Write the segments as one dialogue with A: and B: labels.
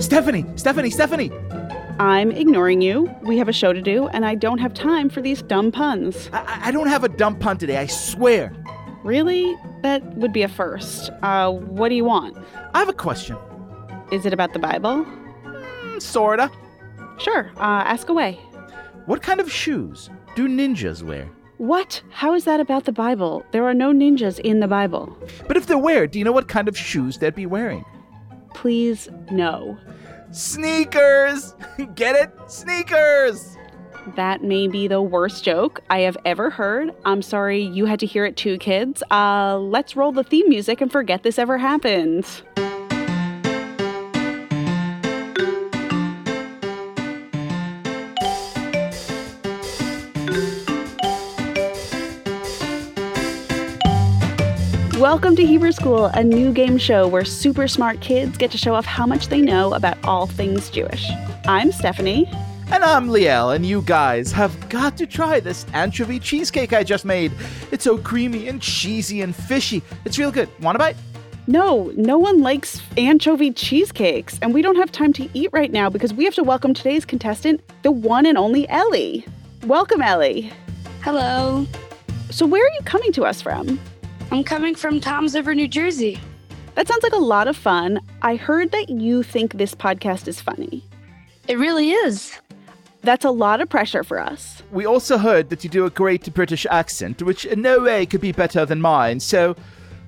A: Stephanie, Stephanie, Stephanie!
B: I'm ignoring you. We have a show to do, and I don't have time for these dumb puns.
A: I, I don't have a dumb pun today, I swear.
B: Really? That would be a first. Uh, what do you want?
A: I have a question.
B: Is it about the Bible?
A: Mm, sorta.
B: Sure, uh, ask away.
A: What kind of shoes do ninjas wear?
B: What? How is that about the Bible? There are no ninjas in the Bible.
A: But if they're wear, do you know what kind of shoes they'd be wearing?
B: Please, no.
A: Sneakers! Get it? Sneakers!
B: That may be the worst joke I have ever heard. I'm sorry you had to hear it too, kids. Uh, let's roll the theme music and forget this ever happened. Welcome to Hebrew School, a new game show where super smart kids get to show off how much they know about all things Jewish. I'm Stephanie.
A: And I'm Liel, and you guys have got to try this anchovy cheesecake I just made. It's so creamy and cheesy and fishy. It's real good. Want a bite?
B: No, no one likes anchovy cheesecakes, and we don't have time to eat right now because we have to welcome today's contestant, the one and only Ellie. Welcome, Ellie.
C: Hello.
B: So, where are you coming to us from?
C: I'm coming from Toms River, New Jersey.
B: That sounds like a lot of fun. I heard that you think this podcast is funny.
C: It really is.
B: That's a lot of pressure for us.
A: We also heard that you do a great British accent, which in no way could be better than mine. So,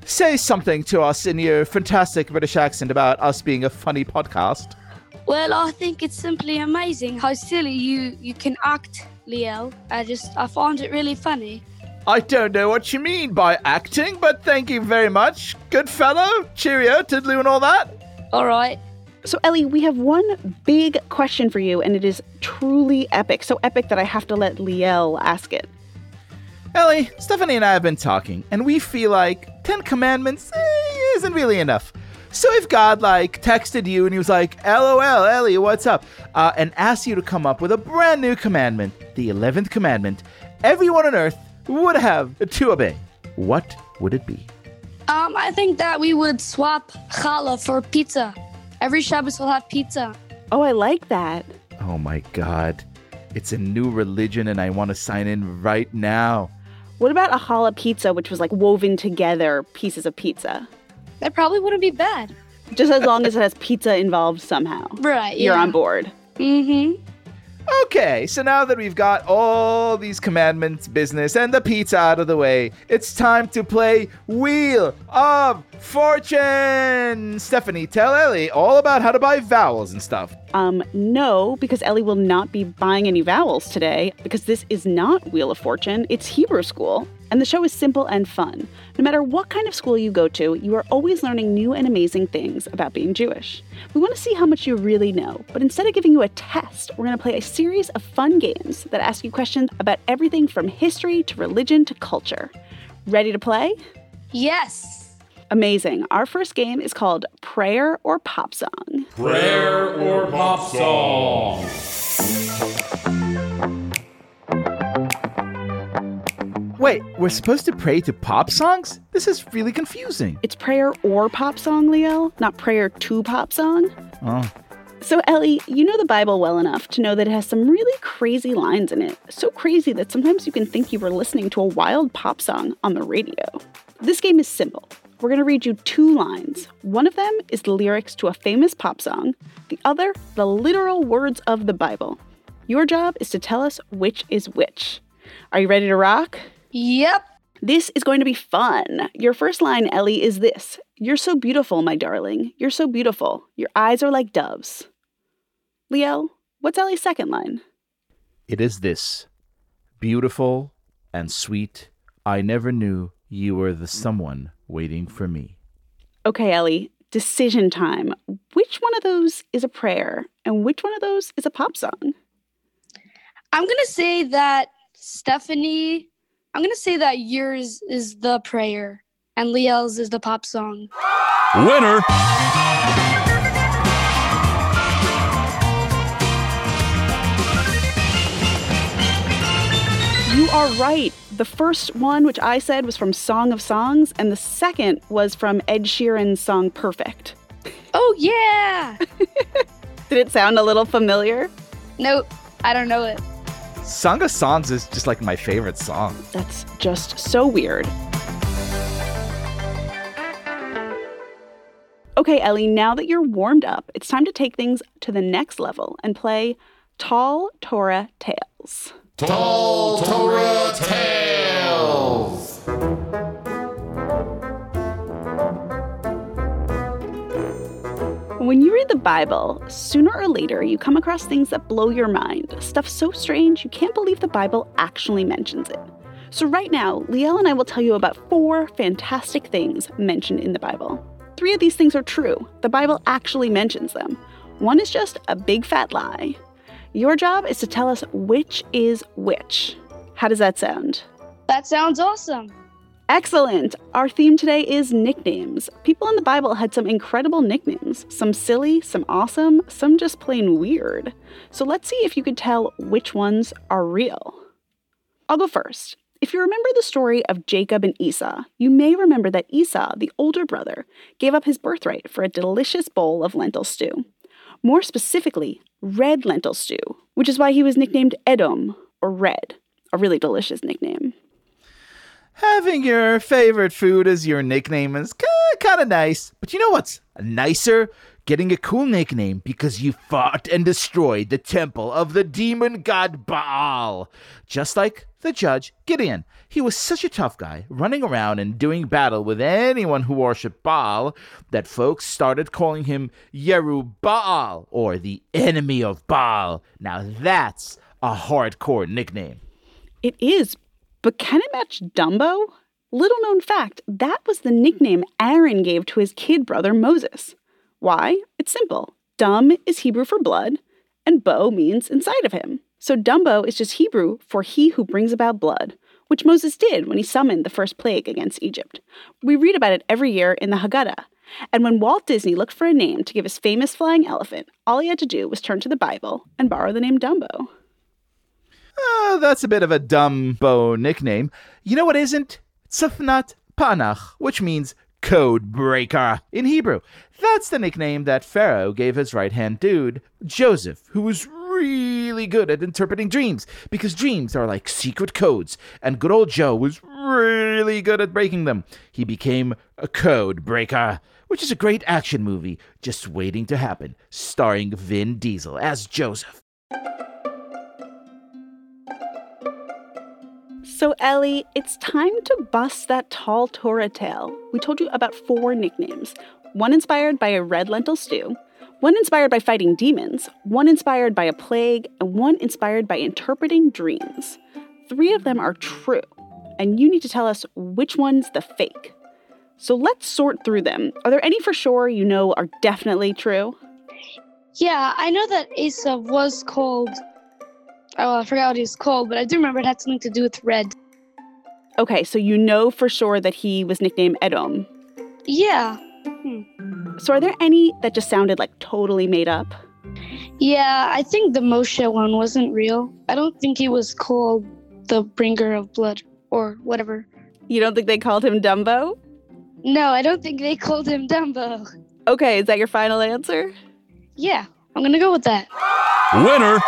A: say something to us in your fantastic British accent about us being a funny podcast.
C: Well, I think it's simply amazing how silly you you can act, Liel. I just I found it really funny.
A: I don't know what you mean by acting, but thank you very much. Good fellow. Cheerio, tiddly, and all that.
C: All right.
B: So, Ellie, we have one big question for you, and it is truly epic. So epic that I have to let Liel ask it.
A: Ellie, Stephanie and I have been talking, and we feel like Ten Commandments eh, isn't really enough. So if God like texted you and he was like, "LOL, Ellie, what's up?" Uh, and asked you to come up with a brand new commandment, the eleventh commandment, everyone on earth would have to obey. What would it be?
C: Um, I think that we would swap challah for pizza. Every Shabbos will have pizza.
B: Oh, I like that.
A: Oh my God, it's a new religion, and I want to sign in right now.
B: What about a challah pizza, which was like woven together pieces of pizza?
C: That probably wouldn't be bad.
B: Just as long as it has pizza involved somehow.
C: Right.
B: You're
C: yeah.
B: on board.
C: Mm-hmm.
A: Okay, so now that we've got all these commandments business and the pizza out of the way, it's time to play Wheel of Fortune. Stephanie, tell Ellie all about how to buy vowels and stuff.
B: Um, no, because Ellie will not be buying any vowels today because this is not Wheel of Fortune, it's Hebrew school. And the show is simple and fun. No matter what kind of school you go to, you are always learning new and amazing things about being Jewish. We want to see how much you really know, but instead of giving you a test, we're going to play a series of fun games that ask you questions about everything from history to religion to culture. Ready to play?
C: Yes.
B: Amazing. Our first game is called Prayer or Pop Song.
D: Prayer or pop song?
A: Wait, we're supposed to pray to pop songs? This is really confusing.
B: It's prayer or pop song, Liel, not prayer to pop song.
A: Oh,
B: So, Ellie, you know the Bible well enough to know that it has some really crazy lines in it. So crazy that sometimes you can think you were listening to a wild pop song on the radio. This game is simple. We're going to read you two lines. One of them is the lyrics to a famous pop song, the other, the literal words of the Bible. Your job is to tell us which is which. Are you ready to rock?
C: Yep.
B: This is going to be fun. Your first line, Ellie, is this You're so beautiful, my darling. You're so beautiful. Your eyes are like doves. Liel, what's Ellie's second line?
A: it is this beautiful and sweet. I never knew you were the someone waiting for me.
B: Okay, Ellie, decision time. Which one of those is a prayer and which one of those is a pop song?
C: I'm gonna say that Stephanie. I'm gonna say that yours is the prayer and Liel's is the pop song.
D: Winner.
B: You are right. The first one, which I said, was from Song of Songs, and the second was from Ed Sheeran's song Perfect.
C: Oh yeah.
B: Did it sound a little familiar?
C: Nope, I don't know it.
A: Song of Songs is just like my favorite song.
B: That's just so weird. Okay, Ellie, now that you're warmed up, it's time to take things to the next level and play Tall Torah Tales.
D: Tall Torah Tales.
B: When you read the Bible, sooner or later you come across things that blow your mind. Stuff so strange you can't believe the Bible actually mentions it. So, right now, Liel and I will tell you about four fantastic things mentioned in the Bible. Three of these things are true. The Bible actually mentions them. One is just a big fat lie. Your job is to tell us which is which. How does that sound?
C: That sounds awesome.
B: Excellent! Our theme today is nicknames. People in the Bible had some incredible nicknames. Some silly, some awesome, some just plain weird. So let's see if you can tell which ones are real. I'll go first. If you remember the story of Jacob and Esau, you may remember that Esau, the older brother, gave up his birthright for a delicious bowl of lentil stew. More specifically, red lentil stew, which is why he was nicknamed Edom, or Red, a really delicious nickname.
A: Having your favorite food as your nickname is kind of nice. But you know what's nicer? Getting a cool nickname because you fought and destroyed the temple of the demon god Baal. Just like the judge Gideon. He was such a tough guy, running around and doing battle with anyone who worshipped Baal, that folks started calling him Yeru Baal, or the enemy of Baal. Now that's a hardcore nickname.
B: It is, but can it match Dumbo? Little known fact, that was the nickname Aaron gave to his kid brother Moses. Why? It's simple. Dum is Hebrew for blood, and Bo means inside of him. So Dumbo is just Hebrew for he who brings about blood, which Moses did when he summoned the first plague against Egypt. We read about it every year in the Haggadah. And when Walt Disney looked for a name to give his famous flying elephant, all he had to do was turn to the Bible and borrow the name Dumbo.
A: Uh, that's a bit of a Dumbo nickname. You know what isn't? Tzafnat Panach, which means code breaker in Hebrew. That's the nickname that Pharaoh gave his right hand dude, Joseph, who was really good at interpreting dreams because dreams are like secret codes, and good old Joe was really good at breaking them. He became a code breaker, which is a great action movie just waiting to happen, starring Vin Diesel as Joseph.
B: So, Ellie, it's time to bust that tall Torah tale. We told you about four nicknames one inspired by a red lentil stew, one inspired by fighting demons, one inspired by a plague, and one inspired by interpreting dreams. Three of them are true, and you need to tell us which one's the fake. So let's sort through them. Are there any for sure you know are definitely true?
C: Yeah, I know that Esau was called. Oh, I forgot what he was called, but I do remember it had something to do with red.
B: Okay, so you know for sure that he was nicknamed Edom.
C: Yeah. Hmm.
B: So are there any that just sounded like totally made up?
C: Yeah, I think the Moshe one wasn't real. I don't think he was called the bringer of blood or whatever.
B: You don't think they called him Dumbo?
C: No, I don't think they called him Dumbo.
B: Okay, is that your final answer?
C: Yeah, I'm gonna go with that.
D: Winner.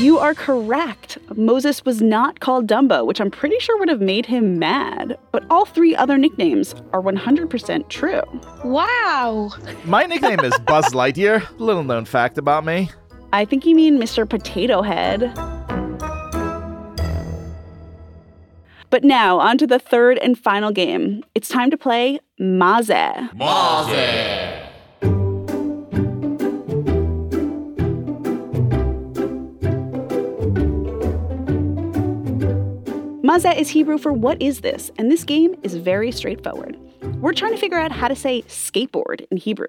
B: You are correct. Moses was not called Dumbo, which I'm pretty sure would have made him mad. But all three other nicknames are 100% true.
C: Wow.
A: My nickname is Buzz Lightyear. Little known fact about me.
B: I think you mean Mr. Potato Head. But now, on to the third and final game. It's time to play Maze.
D: Maze.
B: Maze is Hebrew for what is this? And this game is very straightforward. We're trying to figure out how to say skateboard in Hebrew.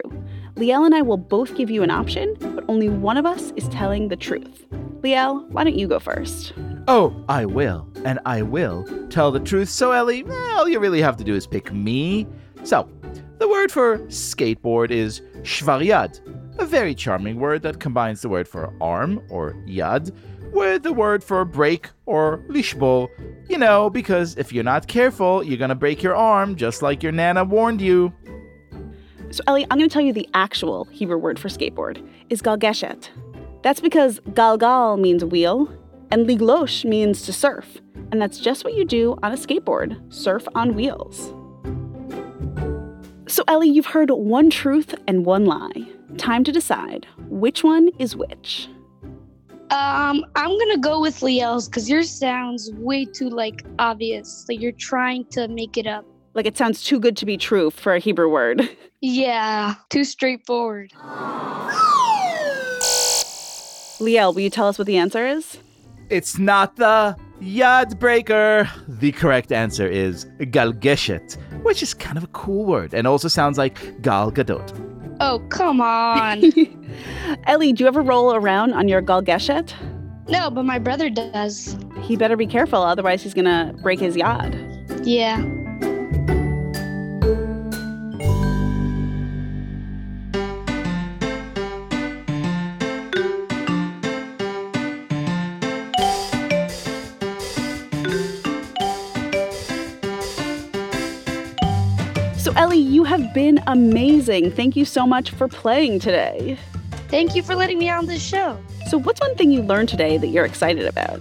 B: Liel and I will both give you an option, but only one of us is telling the truth. Liel, why don't you go first?
A: Oh, I will. And I will tell the truth. So, Ellie, all you really have to do is pick me. So, the word for skateboard is shvariad, a very charming word that combines the word for arm, or yad, with the word for break or lishbol. You know, because if you're not careful, you're gonna break your arm, just like your nana warned you.
B: So, Ellie, I'm to tell you the actual Hebrew word for skateboard is galgeshet. That's because galgal means wheel and liglosh means to surf. And that's just what you do on a skateboard surf on wheels. So, Ellie, you've heard one truth and one lie. Time to decide which one is which.
C: Um, I'm gonna go with Liel's because yours sounds way too like obvious. Like you're trying to make it up.
B: Like it sounds too good to be true for a Hebrew word.
C: Yeah, too straightforward.
B: Liel, will you tell us what the answer is?
A: It's not the yad breaker. The correct answer is galgeshet, which is kind of a cool word and also sounds like Gal Gadot.
C: Oh, come on.
B: Ellie, do you ever roll around on your galgeshet?
C: no, but my brother does.
B: He better be careful, otherwise he's gonna break his yad.
C: Yeah.
B: Been amazing. Thank you so much for playing today.
C: Thank you for letting me on this show.
B: So, what's one thing you learned today that you're excited about?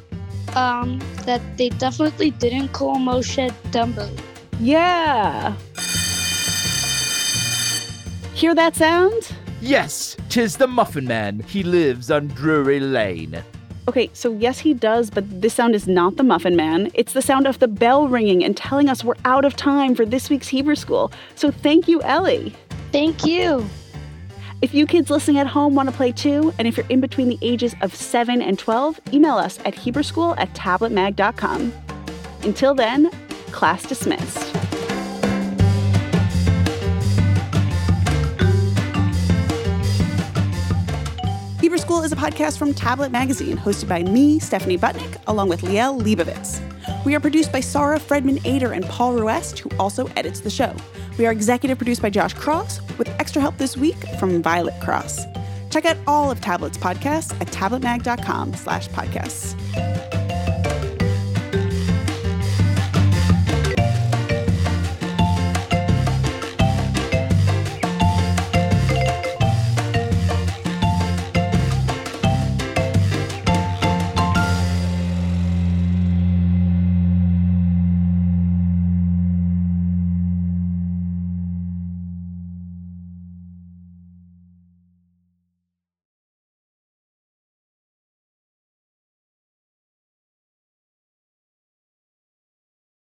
C: Um, that they definitely didn't call Moshe Dumbo.
B: Yeah. Hear that sound?
A: Yes, tis the Muffin Man. He lives on Drury Lane.
B: Okay, so yes, he does, but this sound is not the Muffin Man. It's the sound of the bell ringing and telling us we're out of time for this week's Hebrew School. So thank you, Ellie.
C: Thank you.
B: If you kids listening at home want to play too, and if you're in between the ages of 7 and 12, email us at HebrewSchool at tabletmag.com. Until then, class dismissed. Hebrew School is a podcast from Tablet Magazine, hosted by me, Stephanie Butnick, along with Liel Leibovitz. We are produced by Sara Fredman Aeder and Paul Ruest, who also edits the show. We are executive produced by Josh Cross, with extra help this week from Violet Cross. Check out all of Tablet's podcasts at tabletmag.com slash podcasts.